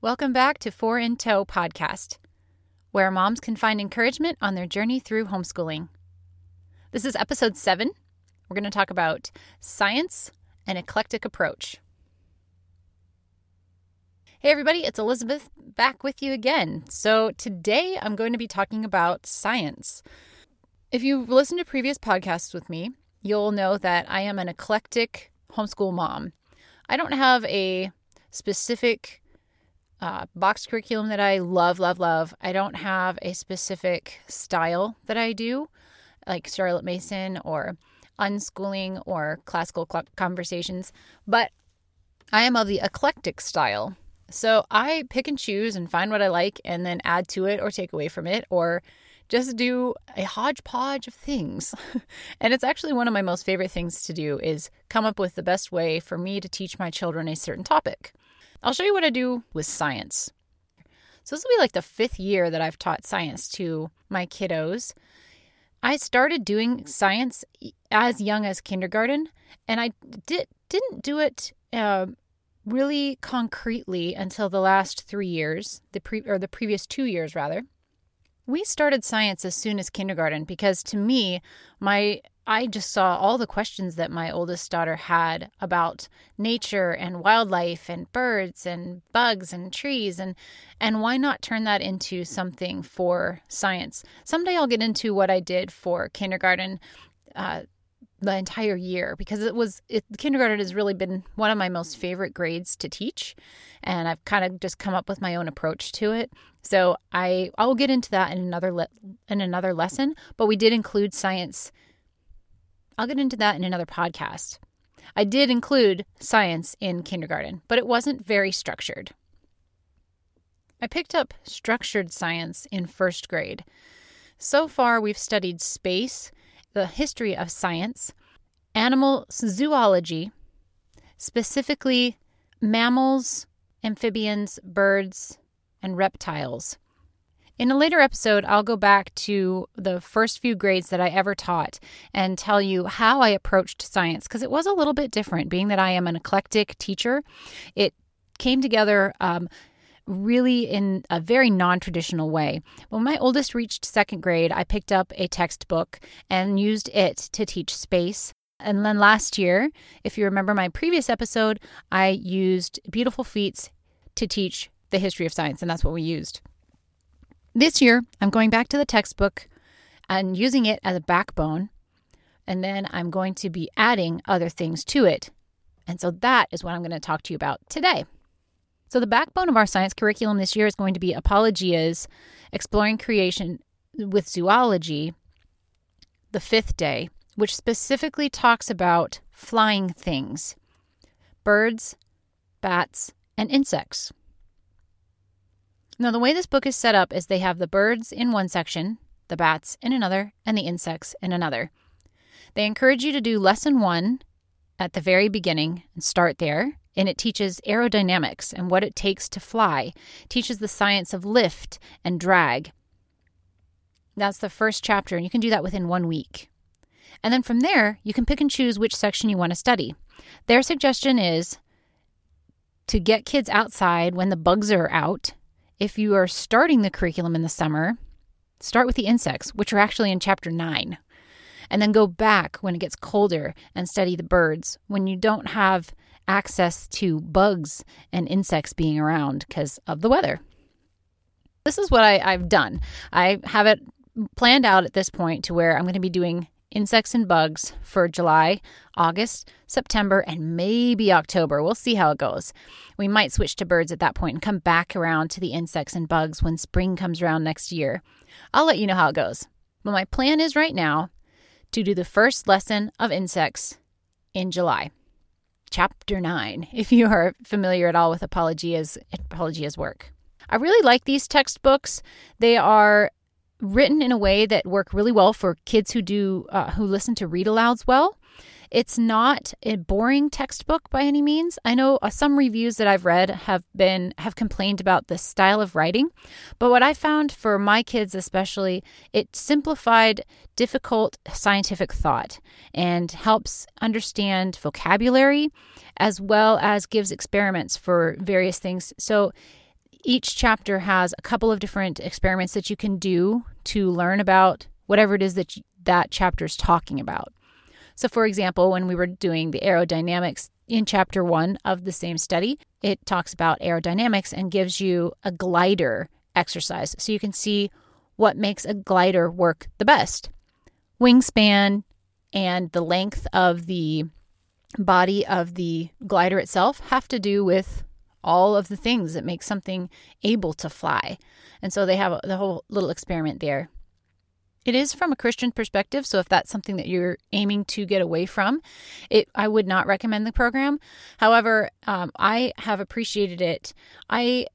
Welcome back to Four in Tow podcast, where moms can find encouragement on their journey through homeschooling. This is episode seven. We're going to talk about science and eclectic approach. Hey, everybody, it's Elizabeth back with you again. So, today I'm going to be talking about science. If you've listened to previous podcasts with me, you'll know that I am an eclectic homeschool mom. I don't have a specific uh, box curriculum that I love, love, love. I don't have a specific style that I do, like Charlotte Mason or unschooling or classical cl- conversations, but I am of the eclectic style. So I pick and choose and find what I like and then add to it or take away from it or just do a hodgepodge of things. and it's actually one of my most favorite things to do is come up with the best way for me to teach my children a certain topic. I'll show you what I do with science. So this will be like the fifth year that I've taught science to my kiddos. I started doing science as young as kindergarten, and I did didn't do it uh, really concretely until the last three years, the pre or the previous two years rather. We started science as soon as kindergarten because to me, my I just saw all the questions that my oldest daughter had about nature and wildlife and birds and bugs and trees and and why not turn that into something for science. Someday I'll get into what I did for kindergarten uh, the entire year because it was it, kindergarten has really been one of my most favorite grades to teach and I've kind of just come up with my own approach to it. So I I will get into that in another le- in another lesson, but we did include science I'll get into that in another podcast. I did include science in kindergarten, but it wasn't very structured. I picked up structured science in first grade. So far, we've studied space the history of science, animal zoology, specifically mammals, amphibians, birds, and reptiles. In a later episode, I'll go back to the first few grades that I ever taught and tell you how I approached science because it was a little bit different. Being that I am an eclectic teacher, it came together um, really in a very non traditional way. When my oldest reached second grade, I picked up a textbook and used it to teach space. And then last year, if you remember my previous episode, I used Beautiful Feats to teach the history of science, and that's what we used. This year, I'm going back to the textbook and using it as a backbone, and then I'm going to be adding other things to it. And so that is what I'm going to talk to you about today. So, the backbone of our science curriculum this year is going to be Apologias, Exploring Creation with Zoology, the fifth day, which specifically talks about flying things birds, bats, and insects. Now, the way this book is set up is they have the birds in one section, the bats in another, and the insects in another. They encourage you to do lesson one at the very beginning and start there and it teaches aerodynamics and what it takes to fly, teaches the science of lift and drag. That's the first chapter, and you can do that within one week. And then from there, you can pick and choose which section you want to study. Their suggestion is to get kids outside when the bugs are out. If you are starting the curriculum in the summer, start with the insects, which are actually in chapter 9, and then go back when it gets colder and study the birds. When you don't have access to bugs and insects being around because of the weather. This is what I, I've done. I have it planned out at this point to where I'm going to be doing insects and bugs for July, August, September, and maybe October. We'll see how it goes. We might switch to birds at that point and come back around to the insects and bugs when spring comes around next year. I'll let you know how it goes. But my plan is right now to do the first lesson of insects in July chapter 9, if you are familiar at all with Apologia's, Apologia's work. I really like these textbooks. They are written in a way that work really well for kids who do uh, who listen to read alouds well. It's not a boring textbook by any means. I know uh, some reviews that I've read have been have complained about the style of writing, but what I found for my kids especially, it simplified difficult scientific thought and helps understand vocabulary as well as gives experiments for various things. So each chapter has a couple of different experiments that you can do to learn about whatever it is that you, that chapter is talking about. So, for example, when we were doing the aerodynamics in chapter one of the same study, it talks about aerodynamics and gives you a glider exercise. So you can see what makes a glider work the best. Wingspan and the length of the body of the glider itself have to do with all of the things that make something able to fly. And so they have the whole little experiment there. It is from a Christian perspective, so if that's something that you're aiming to get away from, it I would not recommend the program. However, um, I have appreciated it. I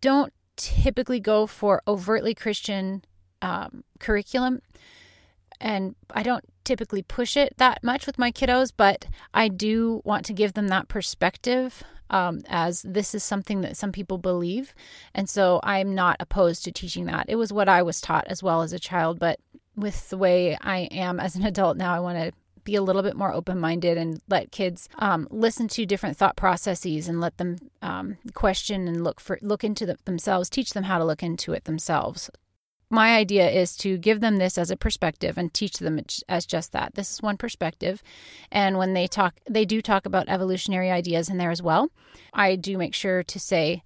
don't typically go for overtly Christian um, curriculum, and I don't typically push it that much with my kiddos, but I do want to give them that perspective um, as this is something that some people believe. And so I'm not opposed to teaching that. It was what I was taught as well as a child, but with the way I am as an adult now, I want to be a little bit more open minded and let kids um, listen to different thought processes and let them um, question and look for look into the, themselves, teach them how to look into it themselves. My idea is to give them this as a perspective and teach them as just that. This is one perspective, and when they talk, they do talk about evolutionary ideas in there as well. I do make sure to say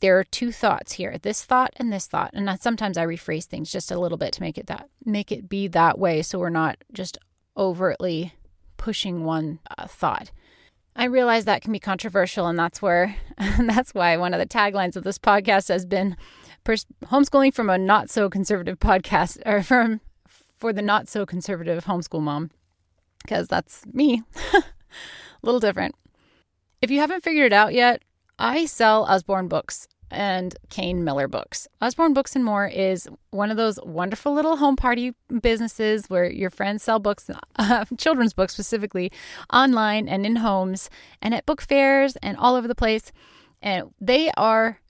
there are two thoughts here this thought and this thought and sometimes i rephrase things just a little bit to make it that make it be that way so we're not just overtly pushing one uh, thought i realize that can be controversial and that's where that's why one of the taglines of this podcast has been pers- homeschooling from a not so conservative podcast or from for the not so conservative homeschool mom because that's me a little different if you haven't figured it out yet I sell Usborne books and Kane Miller Books. Usborne Books and More is one of those wonderful little home party businesses where your friends sell books, uh, children's books specifically, online and in homes and at book fairs and all over the place. And they are.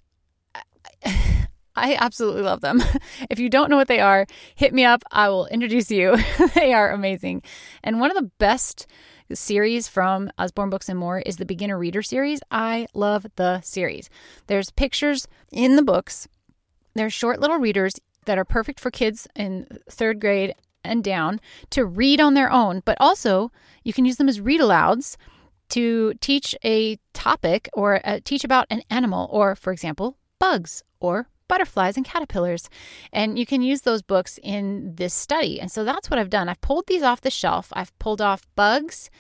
I absolutely love them. If you don't know what they are, hit me up. I will introduce you. they are amazing. And one of the best series from Usborne Books and More is the Beginner Reader series. I love the series. There's pictures in the books. They're short little readers that are perfect for kids in third grade and down to read on their own, but also you can use them as read alouds to teach a topic or uh, teach about an animal or, for example, bugs or butterflies and caterpillars. And you can use those books in this study. And so that's what I've done. I've pulled these off the shelf. I've pulled off bugs,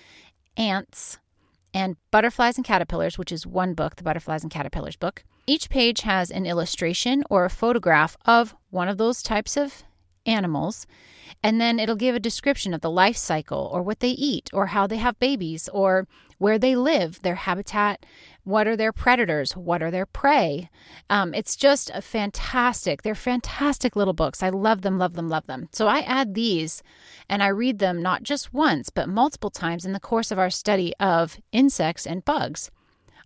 ants, and butterflies and caterpillars, which is one book, the Butterflies and Caterpillars book. Each page has an illustration or a photograph of one of those types of animals. And then it'll give a description of the life cycle or what they eat or how they have babies or where they live, their habitat, what are their predators, what are their prey. Um, it's just a fantastic, they're fantastic little books. I love them, love them, love them. So I add these and I read them not just once, but multiple times in the course of our study of insects and bugs.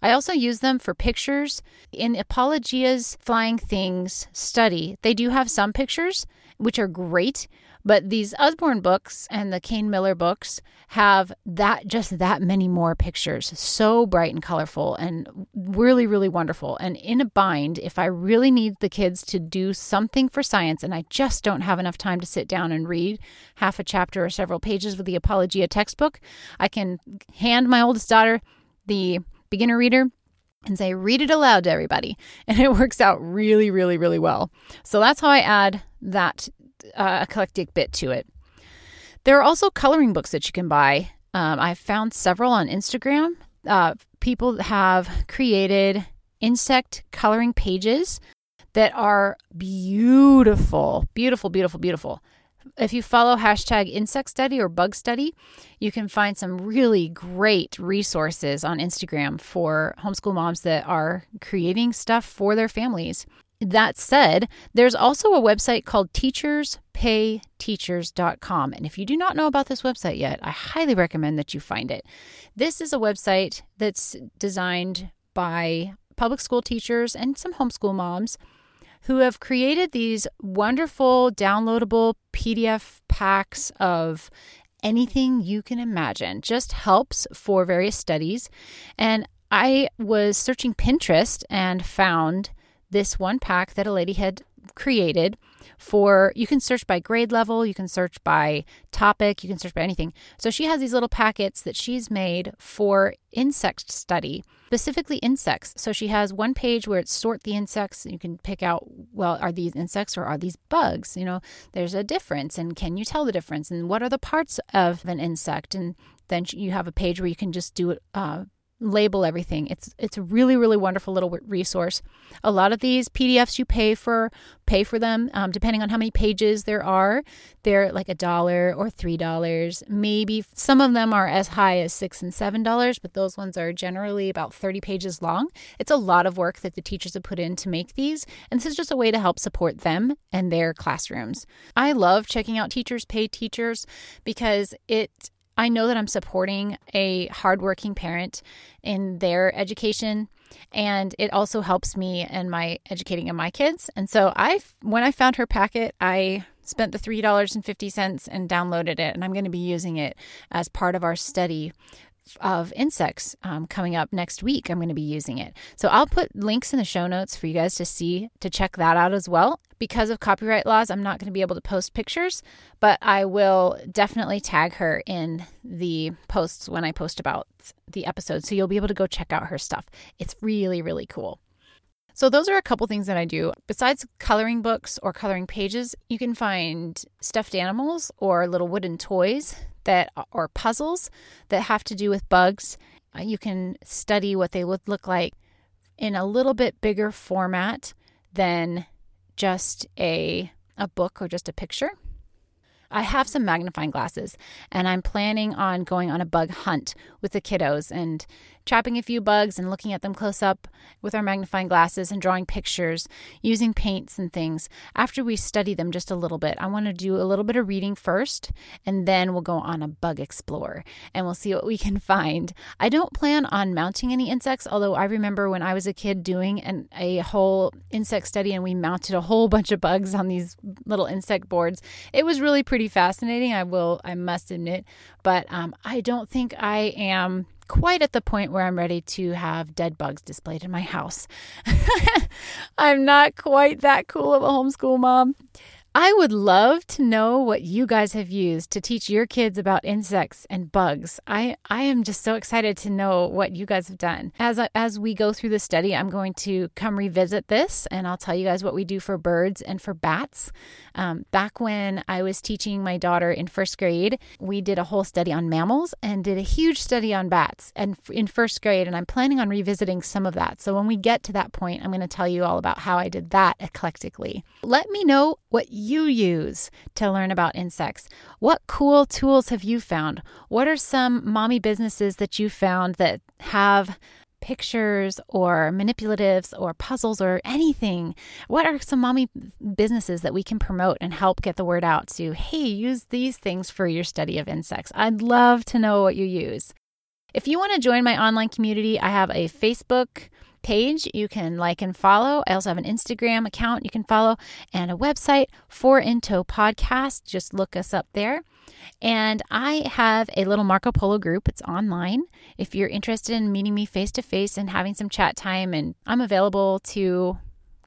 I also use them for pictures. In Apologia's Flying Things study, they do have some pictures, which are great, but these Usborne books and the Kane Miller books have that just that many more pictures. So bright and colorful and really, really wonderful. And in a bind, if I really need the kids to do something for science and I just don't have enough time to sit down and read half a chapter or several pages with the Apologia textbook, I can hand my oldest daughter the beginner reader and say, read it aloud to everybody. And it works out really, really, really well. So that's how I add that uh, eclectic bit to it. There are also coloring books that you can buy. Um, I've found several on Instagram. Uh, people have created insect coloring pages that are beautiful, beautiful, beautiful, beautiful. If you follow hashtag insect study or bug study, you can find some really great resources on Instagram for homeschool moms that are creating stuff for their families. That said, there's also a website called teacherspayteachers.com. And if you do not know about this website yet, I highly recommend that you find it. This is a website that's designed by public school teachers and some homeschool moms who have created these wonderful downloadable PDF packs of anything you can imagine. Just helps for various studies. And I was searching Pinterest and found this one pack that a lady had created for you can search by grade level, you can search by topic, you can search by anything. So she has these little packets that she's made for insect study, specifically insects. So she has one page where it's sort the insects. and You can pick out, well, are these insects or are these bugs? You know, there's a difference and can you tell the difference and what are the parts of an insect? And then you have a page where you can just do it uh, label everything. It's it's a really really wonderful little resource. A lot of these PDFs you pay for pay for them um, depending on how many pages there are. They're like a dollar or three dollars. Maybe some of them are as high as six and seven dollars, but those ones are generally about thirty pages long. It's a lot of work that the teachers have put in to make these, and this is just a way to help support them and their classrooms. I love checking out teachers pay teachers because it I know that I'm supporting a hardworking parent in their education and it also helps me in my educating of my kids. And so I when I found her packet, I spent the $3.50 and downloaded it and I'm going to be using it as part of our study of insects um, coming up next week. I'm going to be using it. So I'll put links in the show notes for you guys to see, to check that out as well. Because of copyright laws, I'm not going to be able to post pictures, but I will definitely tag her in the posts when I post about the episode. So you'll be able to go check out her stuff. It's really, really cool. So, those are a couple things that I do. Besides coloring books or coloring pages, you can find stuffed animals or little wooden toys that or puzzles that have to do with bugs. Uh, you can study what they would look like in a little bit bigger format than just a a book or just a picture. I have some magnifying glasses and I'm planning on going on a bug hunt with the kiddos and trapping a few bugs and looking at them close up with our magnifying glasses and drawing pictures, using paints and things. After we study them just a little bit, I want to do a little bit of reading first and then we'll go on a bug explore and we'll see what we can find. I don't plan on mounting any insects, although I remember when I was a kid doing an, a whole insect study and we mounted a whole bunch of bugs on these little insect boards. It was really pretty fascinating, I will I must admit, but um, I don't think I am quite at the point where I'm ready to have dead bugs displayed in my house. I'm not quite that cool of a homeschool mom. I would love to know what you guys have used to teach your kids about insects and bugs. I, I am just so excited to know what you guys have done. As, as we go through the study, I'm going to come revisit this and I'll tell you guys what we do for birds and for bats. Um, back when I was teaching my daughter in first grade, we did a whole study on mammals and did a huge study on bats and in first grade. And I'm planning on revisiting some of that. So when we get to that point, I'm going to tell you all about how I did that eclectically. Let me know what you you use to learn about insects? What cool tools have you found? What are some mommy businesses that you found that have pictures or manipulatives or puzzles or anything? What are some mommy businesses that we can promote and help get the word out to? Hey, use these things for your study of insects. I'd love to know what you use. If you want to join my online community, I have a Facebook page you can like and follow. I also have an Instagram account you can follow and a website Four in Tow Podcast. Just look us up there. And I have a little Marco Polo group. It's online. If you're interested in meeting me face to face and having some chat time, and I'm available to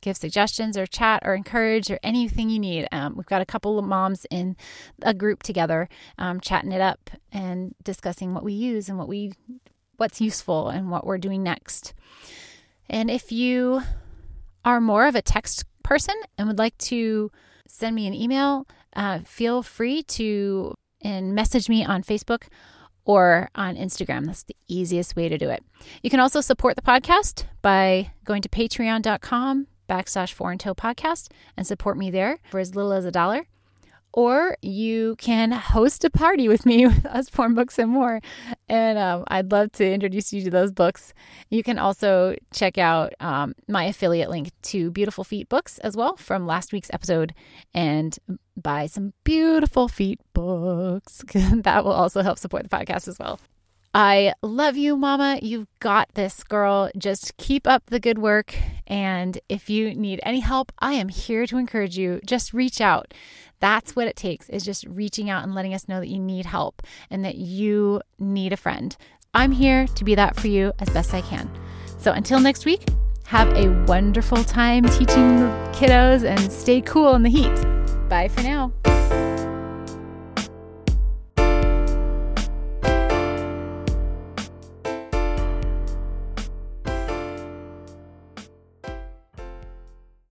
give suggestions or chat or encourage or anything you need. Um, we've got a couple of moms in a group together, um, chatting it up and discussing what we use and what we what's useful and what we're doing next. And if you are more of a text person and would like to send me an email, uh, feel free to and message me on Facebook or on Instagram. That's the easiest way to do it. You can also support the podcast by going to patreon.com backslash Four in Tow podcast and support me there for as little as a dollar or you can host a party with me with Usborne Books and More. And um, I'd love to introduce you to those books. You can also check out um, my affiliate link to Beautiful Feet books as well from last week's episode and buy some beautiful feet books. that will also help support the podcast as well. I love you, Mama. You've got this, girl. Just keep up the good work. And if you need any help, I am here to encourage you. Just reach out. That's what it takes is just reaching out and letting us know that you need help and that you need a friend. I'm here to be that for you as best I can. So until next week, Have a wonderful time teaching the kiddos and stay cool in the heat. Bye for now.